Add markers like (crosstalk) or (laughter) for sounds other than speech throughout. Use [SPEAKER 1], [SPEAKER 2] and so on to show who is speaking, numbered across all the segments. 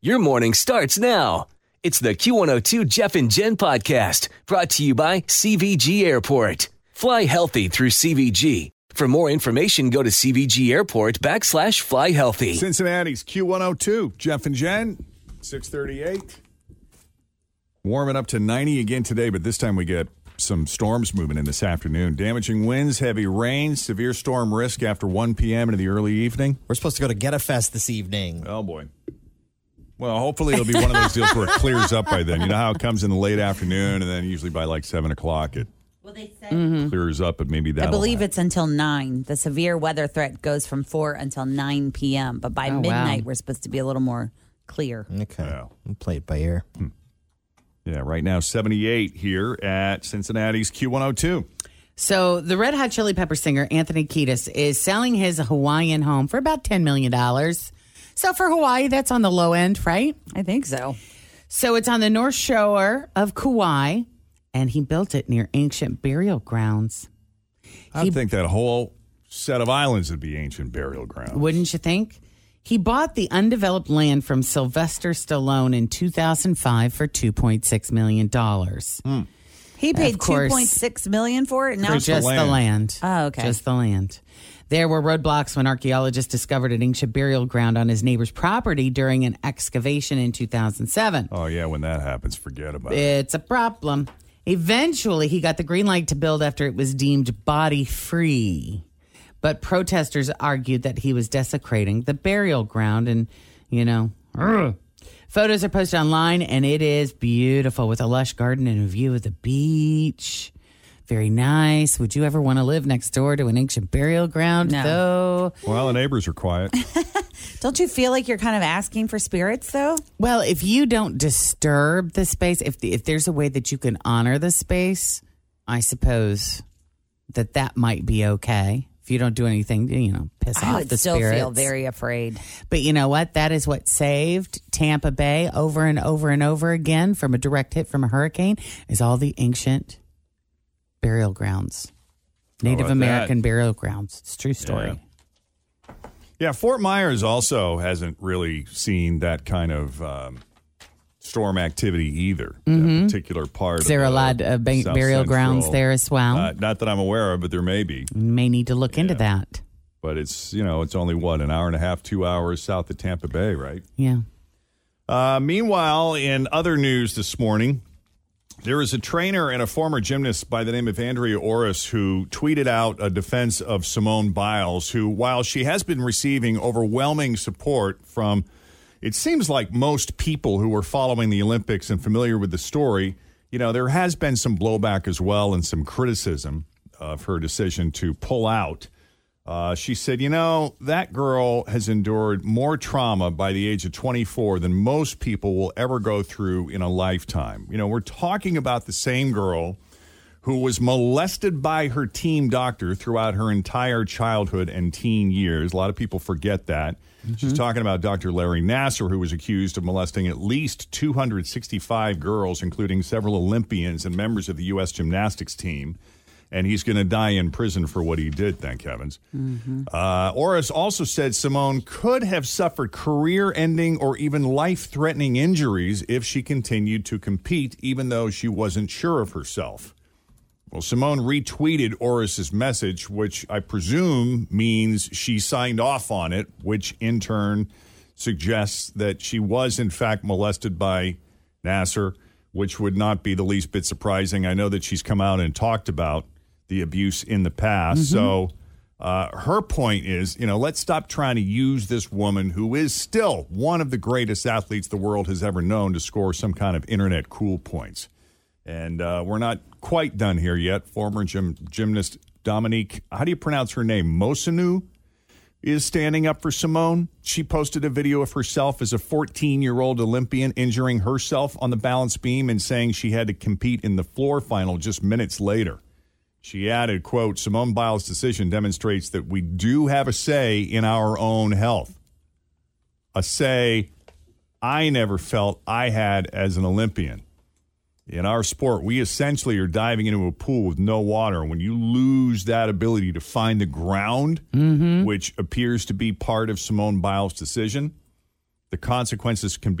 [SPEAKER 1] Your morning starts now. It's the Q102 Jeff and Jen podcast brought to you by CVG Airport. Fly healthy through CVG. For more information, go to CVG Airport backslash fly healthy.
[SPEAKER 2] Cincinnati's Q102. Jeff and Jen, 638. Warming up to 90 again today, but this time we get some storms moving in this afternoon. Damaging winds, heavy rain, severe storm risk after 1 p.m. into the early evening.
[SPEAKER 3] We're supposed to go to Goettafest this evening.
[SPEAKER 2] Oh, boy. Well, hopefully it'll be one of those deals where it clears up by then. You know how it comes in the late afternoon, and then usually by like 7 o'clock it
[SPEAKER 4] Well, they said. Mm-hmm.
[SPEAKER 2] clears up, but maybe that
[SPEAKER 4] I believe it's until 9. The severe weather threat goes from 4 until 9 p.m. But by
[SPEAKER 5] Oh, wow.
[SPEAKER 4] midnight, we're supposed to be a little more clear.
[SPEAKER 3] Okay.
[SPEAKER 2] Yeah.
[SPEAKER 3] We'll play it by ear. Hmm.
[SPEAKER 2] Yeah, right now 78 here at Cincinnati's Q102.
[SPEAKER 5] So the Red Hot Chili Pepper singer Anthony Kiedis is selling his Hawaiian home for about ten million dollars. So for Hawaii, that's on the low end, right?
[SPEAKER 4] I think so.
[SPEAKER 5] So it's on the North Shore of Kauai, and he built it near ancient burial grounds.
[SPEAKER 2] I think that whole set of islands would be ancient burial grounds.
[SPEAKER 5] Wouldn't you think? He bought the undeveloped land from Sylvester Stallone in 2005 for 2.6 million dollars. Hmm.
[SPEAKER 4] He paid
[SPEAKER 5] course.
[SPEAKER 4] 2.6 million for it. Now
[SPEAKER 5] For
[SPEAKER 2] Just the
[SPEAKER 5] just the
[SPEAKER 2] land.
[SPEAKER 5] land.
[SPEAKER 4] Oh, okay.
[SPEAKER 5] Just the land. There were roadblocks when archaeologists discovered an ancient burial ground on his neighbor's property during an excavation in 2007.
[SPEAKER 2] Oh, yeah, when that happens, forget about it.
[SPEAKER 5] It's a problem. Eventually, he got the green light to build after it was deemed body free. But protesters argued that he was desecrating the burial ground and, you know, ugh. photos are posted online and it is beautiful with a lush garden and a view of the beach. Very nice. Would you ever want to live next door to an ancient burial ground?
[SPEAKER 4] No.
[SPEAKER 5] Though,
[SPEAKER 2] Well, the neighbors are quiet. (laughs)
[SPEAKER 4] Don't you feel like you're kind of asking for spirits, though?
[SPEAKER 5] well, if you don't disturb the space, if if there's a way that you can honor the space, I suppose that that might be okay. If you don't do anything, you know, piss off the spirits.
[SPEAKER 4] I
[SPEAKER 5] off
[SPEAKER 4] would
[SPEAKER 5] the
[SPEAKER 4] still
[SPEAKER 5] spirits.
[SPEAKER 4] feel very afraid.
[SPEAKER 5] But you know what? That is what saved Tampa Bay over and over and over again from a direct hit from a hurricane is all the ancient burial grounds. Native American
[SPEAKER 2] that?
[SPEAKER 5] burial grounds. It's a true story.
[SPEAKER 2] Yeah, Fort Myers also hasn't really seen that kind of um, storm activity either. That particular part.
[SPEAKER 5] Is there
[SPEAKER 2] of
[SPEAKER 5] a lot of burial grounds there as well?
[SPEAKER 2] Uh, not that I'm aware of, but there may be.
[SPEAKER 5] You may need to look into that.
[SPEAKER 2] But it's you know it's only what an hour and a half, two hours south of Tampa Bay, right?
[SPEAKER 5] Yeah.
[SPEAKER 2] Uh, meanwhile, in other news this morning, there is a trainer and a former gymnast by the name of Andrea Orris who tweeted out a defense of Simone Biles, who, while she has been receiving overwhelming support from, it seems like most people who are following the Olympics and familiar with the story, you know, there has been some blowback as well and some criticism of her decision to pull out. Uh, she said, You know, that girl has endured more trauma by the age of 24 than most people will ever go through in a lifetime. You know, we're talking about the same girl who was molested by her team doctor throughout her entire childhood and teen years. A lot of people forget that. She's talking about Dr. Larry Nassar, who was accused of molesting at least 265 girls, including several Olympians and members of the U.S. gymnastics team and he's going to die in prison for what he did, thank heavens. Uh, Orris also said Simone could have suffered career ending or even life threatening injuries if she continued to compete, even though she wasn't sure of herself. Well, Simone retweeted Orris's message, which I presume means she signed off on it, which in turn suggests that she was, in fact, molested by Nassar, which would not be the least bit surprising. I know that she's come out and talked about the abuse in the past. So uh, her point is, you know, let's stop trying to use this woman who is still one of the greatest athletes the world has ever known to score some kind of internet cool points. And uh, we're not quite done here yet. Former gym, gymnast Dominique, how do you pronounce her name? Moceanu is standing up for Simone. She posted a video of herself as a 14 year old Olympian injuring herself on the balance beam and saying she had to compete in the floor final just minutes later. She added, quote, Simone Biles' decision demonstrates that we do have a say in our own health. A say I never felt I had as an Olympian. In our sport, we essentially are diving into a pool with no water. When you lose that ability to find the ground, mm-hmm. which appears to be part of Simone Biles' decision, the consequences can be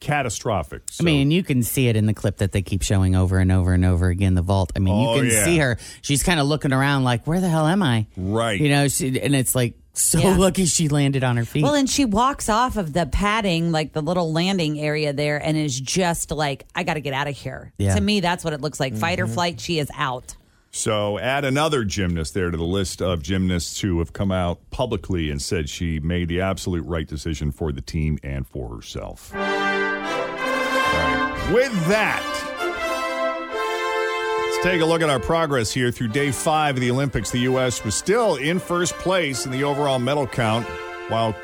[SPEAKER 2] Be catastrophic.
[SPEAKER 5] I mean, you can see it in the clip that they keep showing over and over and over again. The vault. I mean,
[SPEAKER 2] Oh,
[SPEAKER 5] you can
[SPEAKER 2] yeah.
[SPEAKER 5] see her. She's kind of looking around, like, "Where the hell am I?"
[SPEAKER 2] Right.
[SPEAKER 5] You know, she, and it's like so
[SPEAKER 4] Yeah. (laughs)
[SPEAKER 5] lucky she landed on her feet.
[SPEAKER 4] Well, and she walks off of the padding, like the little landing area there, and is just like, I got to get out of here.
[SPEAKER 5] Yeah.
[SPEAKER 4] To me, that's what it looks like. Fight or mm-hmm. flight, she is out.
[SPEAKER 2] So add another gymnast there to the list of gymnasts who have come out publicly and said she made the absolute right decision for the team and for herself. Right. With that, let's take a look at our progress here through day five of the Olympics. The U.S. was still in first place in the overall medal count, while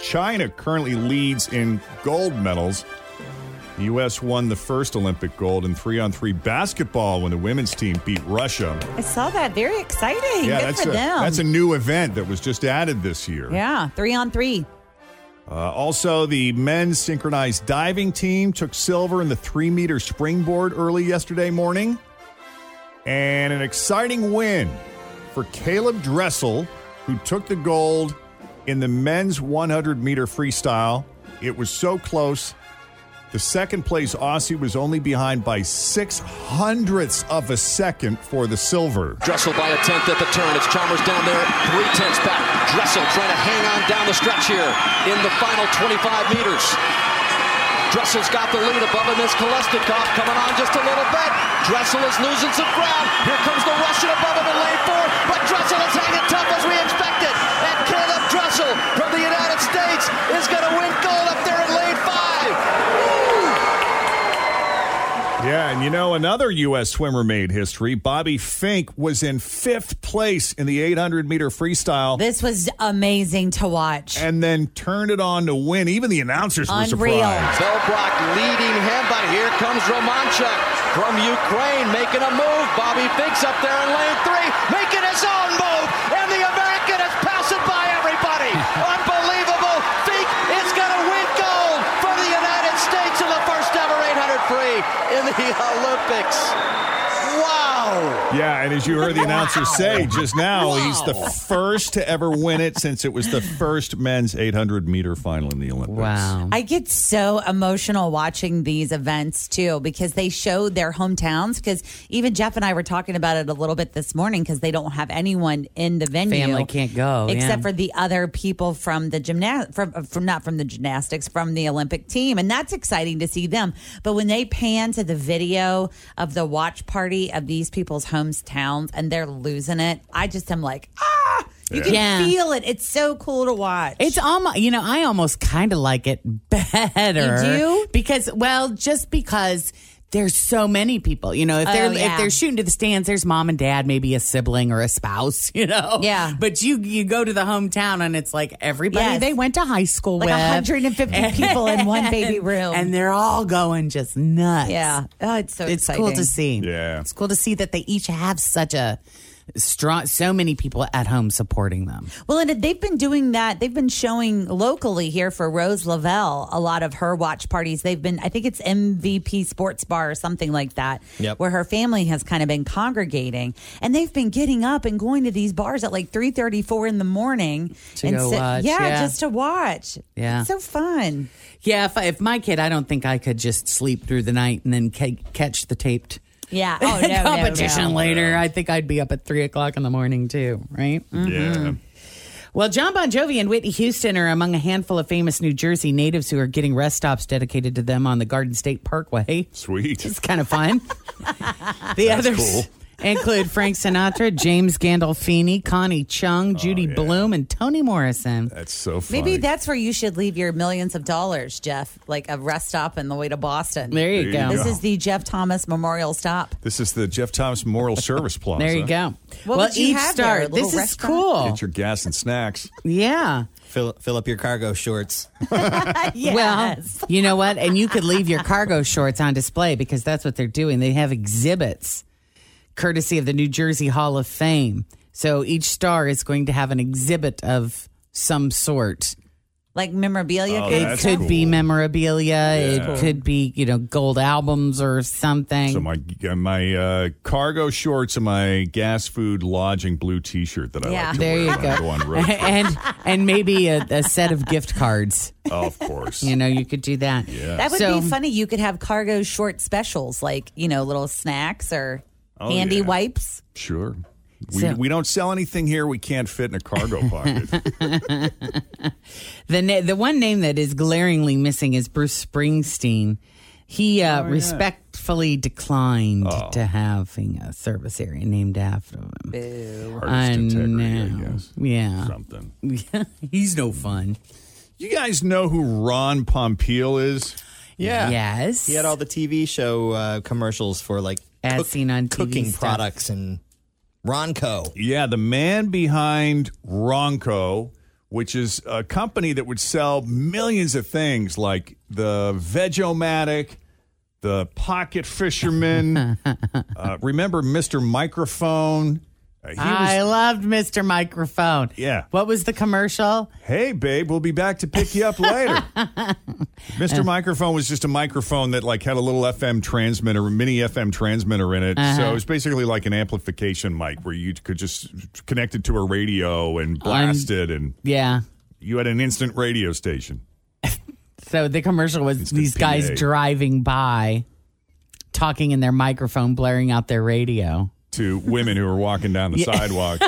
[SPEAKER 2] China currently leads in gold medals. The U.S. won the first Olympic gold in three on three basketball when the women's team beat Russia.
[SPEAKER 4] I saw that. Very exciting.
[SPEAKER 2] Yeah,
[SPEAKER 4] Good
[SPEAKER 2] that's a,
[SPEAKER 4] them.
[SPEAKER 2] that's a new event that was just added this year.
[SPEAKER 4] yeah, three on three.
[SPEAKER 2] Uh, also, the men's synchronized diving team took silver in the three meter springboard early yesterday morning. And an exciting win for Caeleb Dressel, who took the gold in the men's 100 meter freestyle. It was so close. The second place Aussie was only behind by six hundredths of a second for the silver.
[SPEAKER 6] Dressel by a tenth at the turn. It's Chalmers down there, three tenths back. Dressel trying to hang on down the stretch here in the final 25 meters. Dressel's got the lead above him is Kolesnikov coming on just a little bit. Dressel is losing some ground. Here comes the Russian above him in lane four, but Dressel is hanging tough as we expected. And Caeleb Dressel from the United States is going to win gold up there in lane five.
[SPEAKER 2] Yeah, and you know, another U.S. swimmer made history. Bobby Finke was in fifth place in the 800 meter freestyle
[SPEAKER 4] This was amazing to watch.
[SPEAKER 2] and then turned it on to win. Even the announcers were
[SPEAKER 4] Unreal.
[SPEAKER 2] surprised.
[SPEAKER 6] Wellbrock leading him, but here comes Romanchuk from Ukraine making a move. Bobby Finke's up there in lane three, making his own move, and the American is passing by everybody. Unbelievable. Finke is going to win gold for the United States in the first ever 800 free in the (laughs) Olympics. Wow.
[SPEAKER 2] Yeah, and as you heard the announcer say just now, he's the first to ever win it since it was the first men's 800 meter final in the Olympics.
[SPEAKER 5] wow.
[SPEAKER 4] I get so emotional watching these events too because they show their hometowns. Because even Jeff and I were talking about it a little bit this morning because they don't have anyone in the venue.
[SPEAKER 5] Family can't go,
[SPEAKER 4] except
[SPEAKER 5] yeah.
[SPEAKER 4] for the other people from the gymnast from uh, from not from the gymnastics from the Olympic team, and that's exciting to see them. But when they pan to the video of the watch party of these people's hometowns and they're losing it, I just am like, ah, you can
[SPEAKER 5] Yeah.
[SPEAKER 4] feel it. It's so cool to watch.
[SPEAKER 5] It's almost, you know, I almost kind of like it (laughs) better.
[SPEAKER 4] You do?
[SPEAKER 5] Because, well, just because there's so many people, you know, if they're
[SPEAKER 4] Oh, yeah.
[SPEAKER 5] if they're shooting to the stands, there's mom and dad, maybe a sibling or a spouse, (laughs) you know.
[SPEAKER 4] Yeah.
[SPEAKER 5] But you you go to the hometown and it's like everybody
[SPEAKER 4] Yes.
[SPEAKER 5] they went to high school
[SPEAKER 4] like
[SPEAKER 5] with
[SPEAKER 4] 150 (laughs) people in one baby room.
[SPEAKER 5] and they're all going just nuts.
[SPEAKER 4] yeah, oh, it's so
[SPEAKER 5] It's
[SPEAKER 4] exciting.
[SPEAKER 5] cool to see.
[SPEAKER 2] Yeah.
[SPEAKER 5] It's cool to see that they each have such a strong so many people at home supporting them.
[SPEAKER 4] Well, and they've been doing that. They've been showing locally here for Rose Lavelle a lot of her watch parties. They've been, I think it's MVP Sports Bar or something like that,
[SPEAKER 3] Yep.
[SPEAKER 4] where her family has kind of been congregating, and they've been getting up and going to these bars at like three thirty, four in the morning
[SPEAKER 5] To
[SPEAKER 4] and
[SPEAKER 5] go watch,
[SPEAKER 4] yeah,
[SPEAKER 5] yeah.
[SPEAKER 4] just to watch.
[SPEAKER 5] Yeah.
[SPEAKER 4] It's so fun.
[SPEAKER 5] Yeah, if, I, if my kid, I don't think I could just sleep through the night and then ca- catch the taped
[SPEAKER 4] Yeah. (laughs) Oh no, no,
[SPEAKER 5] competition
[SPEAKER 4] no.
[SPEAKER 5] later. I think I'd be up at three o'clock in the morning too, right?
[SPEAKER 2] Yeah. Mm-hmm.
[SPEAKER 5] Well, John Bon Jovi and Whitney Houston are among a handful of famous New Jersey natives who are getting rest stops dedicated to them on the Garden State Parkway.
[SPEAKER 2] Sweet.
[SPEAKER 5] It's kind of fun. (laughs) the others,
[SPEAKER 2] cool.
[SPEAKER 5] Include Frank Sinatra, James Gandolfini, Connie Chung, oh, Judy Blume, and Toni Morrison.
[SPEAKER 2] That's so funny.
[SPEAKER 4] Maybe that's where you should leave your millions of dollars, Jeff, like a rest stop on the way to Boston.
[SPEAKER 5] There you
[SPEAKER 2] There
[SPEAKER 5] go.
[SPEAKER 2] you
[SPEAKER 4] This is the Jeff Thomas Memorial Stop.
[SPEAKER 2] This is the Jeff Thomas Memorial Service Plaza.
[SPEAKER 5] There you go.
[SPEAKER 4] What
[SPEAKER 5] well,
[SPEAKER 4] would you
[SPEAKER 5] each
[SPEAKER 4] have there?
[SPEAKER 5] star.
[SPEAKER 4] A
[SPEAKER 5] This is
[SPEAKER 4] restaurant?
[SPEAKER 5] cool.
[SPEAKER 2] Get your gas and snacks.
[SPEAKER 5] yeah.
[SPEAKER 3] Fill, fill up your cargo shorts. (laughs)
[SPEAKER 4] Yes.
[SPEAKER 5] Well, you know what? And you could leave your cargo shorts on display because that's what they're doing. They have exhibits courtesy of the New Jersey Hall of Fame. So each star is going to have an exhibit of some sort.
[SPEAKER 4] like memorabilia.
[SPEAKER 2] Oh,
[SPEAKER 4] kind of
[SPEAKER 2] that's
[SPEAKER 5] it could
[SPEAKER 4] stuff?
[SPEAKER 5] be memorabilia.
[SPEAKER 2] Yeah.
[SPEAKER 5] It could be, you know, gold albums or something.
[SPEAKER 2] So my my uh, cargo shorts and my gas food lodging blue T-shirt that I
[SPEAKER 4] Yeah.
[SPEAKER 2] like to
[SPEAKER 5] there
[SPEAKER 2] wear
[SPEAKER 5] you
[SPEAKER 2] when I
[SPEAKER 5] go.
[SPEAKER 2] go on road (laughs)
[SPEAKER 5] and and maybe a, a set of gift cards.
[SPEAKER 2] of course.
[SPEAKER 5] You know, you could do that.
[SPEAKER 2] Yeah.
[SPEAKER 4] That would
[SPEAKER 5] So-
[SPEAKER 4] be funny. You could have cargo short specials, like you know, little snacks or
[SPEAKER 2] Oh,
[SPEAKER 4] handy
[SPEAKER 2] yeah.
[SPEAKER 4] wipes.
[SPEAKER 2] Sure. We,
[SPEAKER 5] So-
[SPEAKER 2] we don't sell anything here we can't fit in a cargo (laughs) pocket.
[SPEAKER 5] The na- the one name that is glaringly missing is Bruce Springsteen. He uh, respectfully declined to having a service area named after him. I
[SPEAKER 2] Artist I
[SPEAKER 5] know.
[SPEAKER 2] guess.
[SPEAKER 5] Yeah,
[SPEAKER 2] Something. (laughs)
[SPEAKER 5] he's no fun.
[SPEAKER 2] You guys know who Ron Popeil is?
[SPEAKER 3] Yeah.
[SPEAKER 5] Yes.
[SPEAKER 3] He had all the TV show uh, commercials for like
[SPEAKER 5] As seen on TV
[SPEAKER 3] cooking
[SPEAKER 5] stuff.
[SPEAKER 3] products and Ronco.
[SPEAKER 2] Yeah, the man behind Ronco, which is a company that would sell millions of things like the Veg-O-Matic, the Pocket Fisherman. (laughs) uh, remember Mr. Microphone? Uh,
[SPEAKER 5] I loved Mr. Microphone.
[SPEAKER 2] Yeah.
[SPEAKER 5] What was the commercial?
[SPEAKER 2] hey, babe, we'll be back to pick you up later. (laughs) Mr. Microphone was just a microphone that like had a little FM transmitter, a mini FM transmitter in it. So it was basically like an amplification mic where you could just connect it to a radio and blast it and
[SPEAKER 5] Yeah.
[SPEAKER 2] you had an instant radio station. (laughs)
[SPEAKER 5] So the commercial was
[SPEAKER 2] Instant
[SPEAKER 5] these guys driving by, talking in their microphone, blaring out their radio.
[SPEAKER 2] To women who were walking down the (laughs) sidewalk.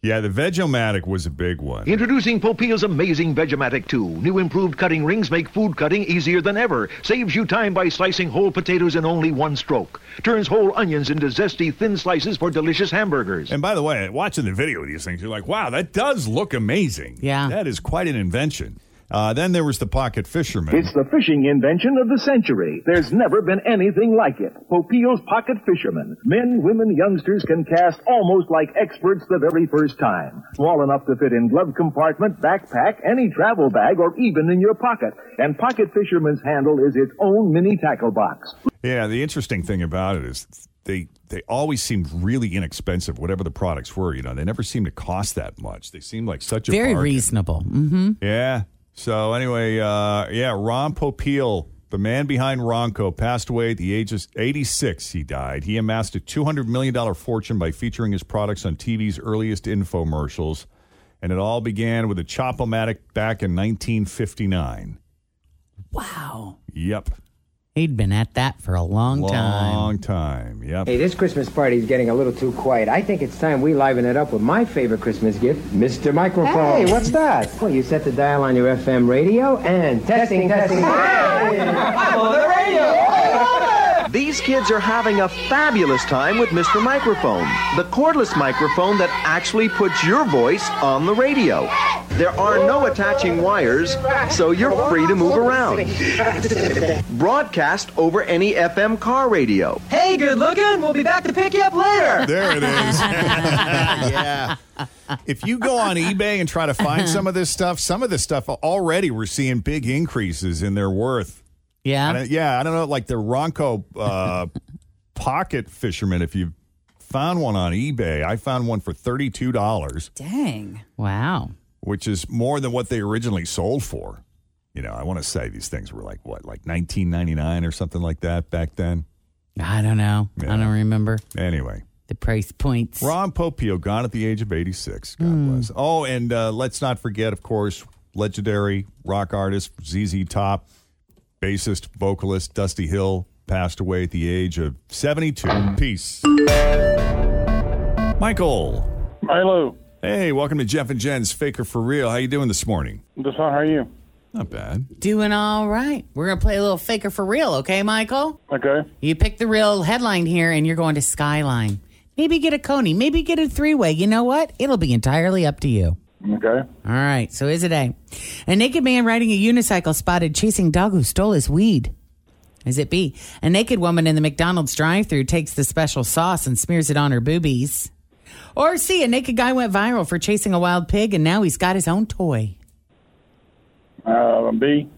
[SPEAKER 2] yeah, the Veg-O-Matic was a big one.
[SPEAKER 7] Introducing Popeil's amazing Vegematic 2. New improved cutting rings make food cutting easier than ever. Saves you time by slicing whole potatoes in only one stroke. Turns whole onions into zesty thin slices for delicious hamburgers.
[SPEAKER 2] And by the way, watching the video of these things, you're like, wow, that does look amazing.
[SPEAKER 5] Yeah.
[SPEAKER 2] That is quite an invention. Uh, then there was the Pocket Fisherman.
[SPEAKER 8] It's the fishing invention of the century. There's never been anything like it. Popeil's Pocket Fisherman. Men, women, youngsters can cast almost like experts the very first time. Small enough to fit in glove compartment, backpack, any travel bag, or even in your pocket. And Pocket Fisherman's handle is its own mini tackle box.
[SPEAKER 2] Yeah, the interesting thing about it is they they always seemed really inexpensive, whatever the products were. You know, they never seemed to cost that much. They seemed like such a
[SPEAKER 5] Very
[SPEAKER 2] bargain.
[SPEAKER 5] reasonable. hmm
[SPEAKER 2] Yeah. So anyway, uh, yeah, Ron Popeil, the man behind Ronco, passed away at the age of 86. He died. He amassed a $200 million fortune by featuring his products on TV's earliest infomercials. And it all began with a Chop-O-Matic back in 1959.
[SPEAKER 5] Wow.
[SPEAKER 2] Yep.
[SPEAKER 5] He'd been at that for a long, time.
[SPEAKER 2] Long time. Yep.
[SPEAKER 9] Hey, this Christmas party is getting a little too quiet. I think it's time we liven it up with my favorite Christmas gift, Mr. Microphone. Hey, what's that? Well, you set the dial on your FM radio and testing, testing. I'm on the radio.
[SPEAKER 10] These kids are having a fabulous time with Mr. Microphone, the cordless microphone that actually puts your voice on the radio. There are no attaching wires, so you're free to move around. Broadcast over any FM car radio.
[SPEAKER 9] Hey, good looking. We'll be back to pick you up later.
[SPEAKER 2] There it is. (laughs)
[SPEAKER 3] yeah.
[SPEAKER 2] if you go on eBay and try to find some of this stuff, some of this stuff already we're seeing big increases in their worth.
[SPEAKER 5] Yeah.
[SPEAKER 2] I yeah, I don't know, like the Ronco uh, Pocket Fisherman. If you found one on eBay, I found one for thirty-two dollars,
[SPEAKER 4] Dang.
[SPEAKER 5] Wow.
[SPEAKER 2] Which is more than what they originally sold for. You know, I want to say these things were like what, like nineteen ninety-nine or something like that back then.
[SPEAKER 5] I don't know. I don't remember
[SPEAKER 2] Anyway,
[SPEAKER 5] the price points.
[SPEAKER 2] Ron Popeil gone at the age of 86. God
[SPEAKER 5] Hmm.
[SPEAKER 2] bless. Oh, and uh, let's not forget, of course, legendary rock artist ZZ Top, bassist, vocalist Dusty Hill passed away at the age of 72. Peace. Michael.
[SPEAKER 11] Hello.
[SPEAKER 2] Hey, welcome to Jeff and Jen's Faker for Real. How you doing this morning?
[SPEAKER 11] Just how are you?
[SPEAKER 2] Not bad.
[SPEAKER 5] Doing all right. We're going to play a little faker for real, okay, Michael?
[SPEAKER 11] Okay.
[SPEAKER 5] You pick the real headline here, and you're going to Skyline. Maybe get a Coney. Maybe get a three way. You know what? It'll be entirely up to you.
[SPEAKER 11] Okay.
[SPEAKER 5] All right. So is it A? A naked man riding a unicycle spotted chasing dog who stole his weed. Is it B? A naked woman in the McDonald's drive thru takes the special sauce and smears it on her boobies. Or C? A naked guy went viral for chasing a wild pig and now he's got his own toy.
[SPEAKER 11] Uh, B.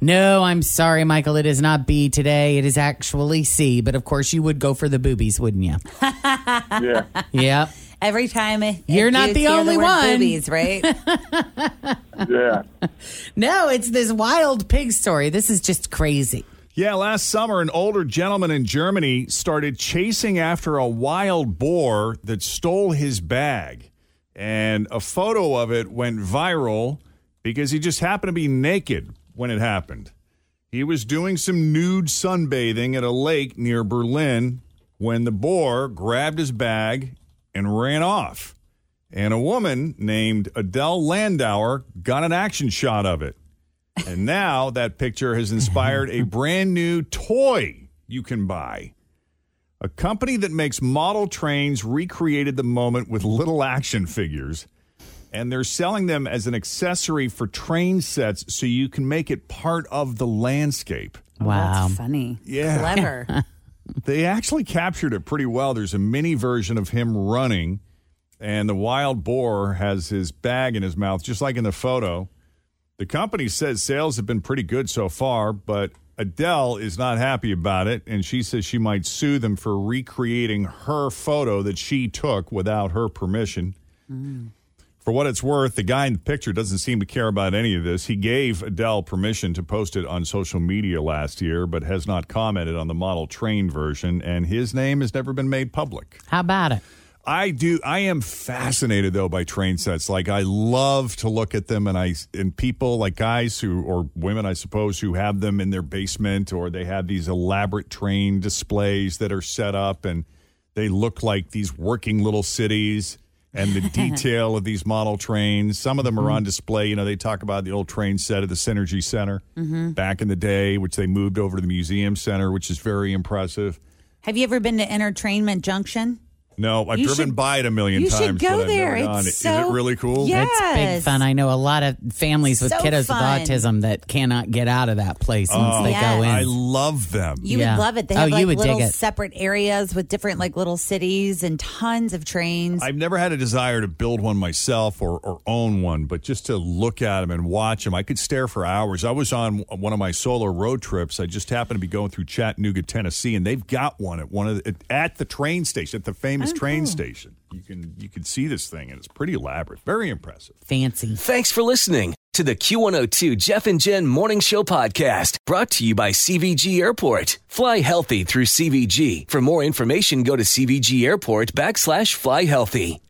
[SPEAKER 5] No, I'm sorry, Michael. It is not B today. It is actually C. But of course, you would go for the boobies, wouldn't you? (laughs)
[SPEAKER 11] yeah.
[SPEAKER 5] Yep.
[SPEAKER 4] Every time it,
[SPEAKER 5] You're not
[SPEAKER 4] dudes
[SPEAKER 5] the
[SPEAKER 4] hear
[SPEAKER 5] only
[SPEAKER 4] word
[SPEAKER 5] one.
[SPEAKER 4] Boobies, right? (laughs)
[SPEAKER 11] Yeah. (laughs)
[SPEAKER 5] No, it's this wild pig story. This is just crazy.
[SPEAKER 2] Yeah, last summer, an older gentleman in Germany started chasing after a wild boar that stole his bag. And a photo of it went viral because he just happened to be naked when it happened. He was doing some nude sunbathing at a lake near Berlin when the boar grabbed his bag and ran off. And a woman named Adele Landauer got an action shot of it. And now that picture has inspired a brand new toy you can buy. A company that makes model trains recreated the moment with little action figures, and they're selling them as an accessory for train sets so you can make it part of the landscape.
[SPEAKER 5] Oh, wow.
[SPEAKER 4] That's funny.
[SPEAKER 2] Yeah.
[SPEAKER 4] Clever. (laughs) (laughs)
[SPEAKER 2] They actually captured it pretty well. There's a mini version of him running, and the wild boar has his bag in his mouth, just like in the photo. The company says sales have been pretty good so far, but Adele is not happy about it, and she says she might sue them for recreating her photo that she took without her permission. Mm. For what it's worth, the guy in the picture doesn't seem to care about any of this. He gave Adele permission to post it on social media last year, but has not commented on the model train version, and his name has never been made public.
[SPEAKER 5] How about it?
[SPEAKER 2] I do. I am fascinated though by train sets. Like I love to look at them, and I and people like guys who or women, I suppose, who have them in their basement or they have these elaborate train displays that are set up, and they look like these working little cities. And the (laughs) detail of these model trains. Some of them are on display. You know, they talk about the old train set at the Cinergy Center
[SPEAKER 4] Mhm.
[SPEAKER 2] back in the day, which they moved over to the museum center, which is very impressive.
[SPEAKER 4] Have you ever been to Entertainment Junction?
[SPEAKER 2] No, I've
[SPEAKER 4] You
[SPEAKER 2] driven
[SPEAKER 4] should-
[SPEAKER 2] by it a million
[SPEAKER 4] you
[SPEAKER 2] times.
[SPEAKER 4] should go
[SPEAKER 2] but I've
[SPEAKER 4] there.
[SPEAKER 2] Never gone.
[SPEAKER 4] It's
[SPEAKER 2] Is
[SPEAKER 4] so-
[SPEAKER 2] it really cool?
[SPEAKER 4] Yeah.
[SPEAKER 5] It's big
[SPEAKER 4] Yes.
[SPEAKER 5] fun. I know a lot of families with
[SPEAKER 4] So
[SPEAKER 5] kiddos
[SPEAKER 4] fun.
[SPEAKER 5] with autism that cannot get out of that place once
[SPEAKER 2] Oh,
[SPEAKER 5] they go oh, in.
[SPEAKER 2] I love them.
[SPEAKER 4] You
[SPEAKER 5] Yeah.
[SPEAKER 4] would love it. They
[SPEAKER 5] Oh,
[SPEAKER 4] have
[SPEAKER 5] you
[SPEAKER 4] like
[SPEAKER 5] would dig
[SPEAKER 4] little
[SPEAKER 5] it.
[SPEAKER 4] separate areas with different like little cities and tons of trains.
[SPEAKER 2] I've never had a desire to build one myself or, or own one, but just to look at them and watch them, I could stare for hours. I was on one of my solo road trips. I just happened to be going through Chattanooga, Tennessee, and they've got one at one of the, at the train station, at the famous Train
[SPEAKER 4] cool.
[SPEAKER 2] station. You can you can see this thing, and it's pretty elaborate, very impressive.
[SPEAKER 5] Fancy.
[SPEAKER 1] Thanks for listening to the Q102 Jeff and Jen Morning Show podcast brought to you by CVG Airport. Fly healthy through CVG. For more information, go to CVG Airport backslash fly healthy.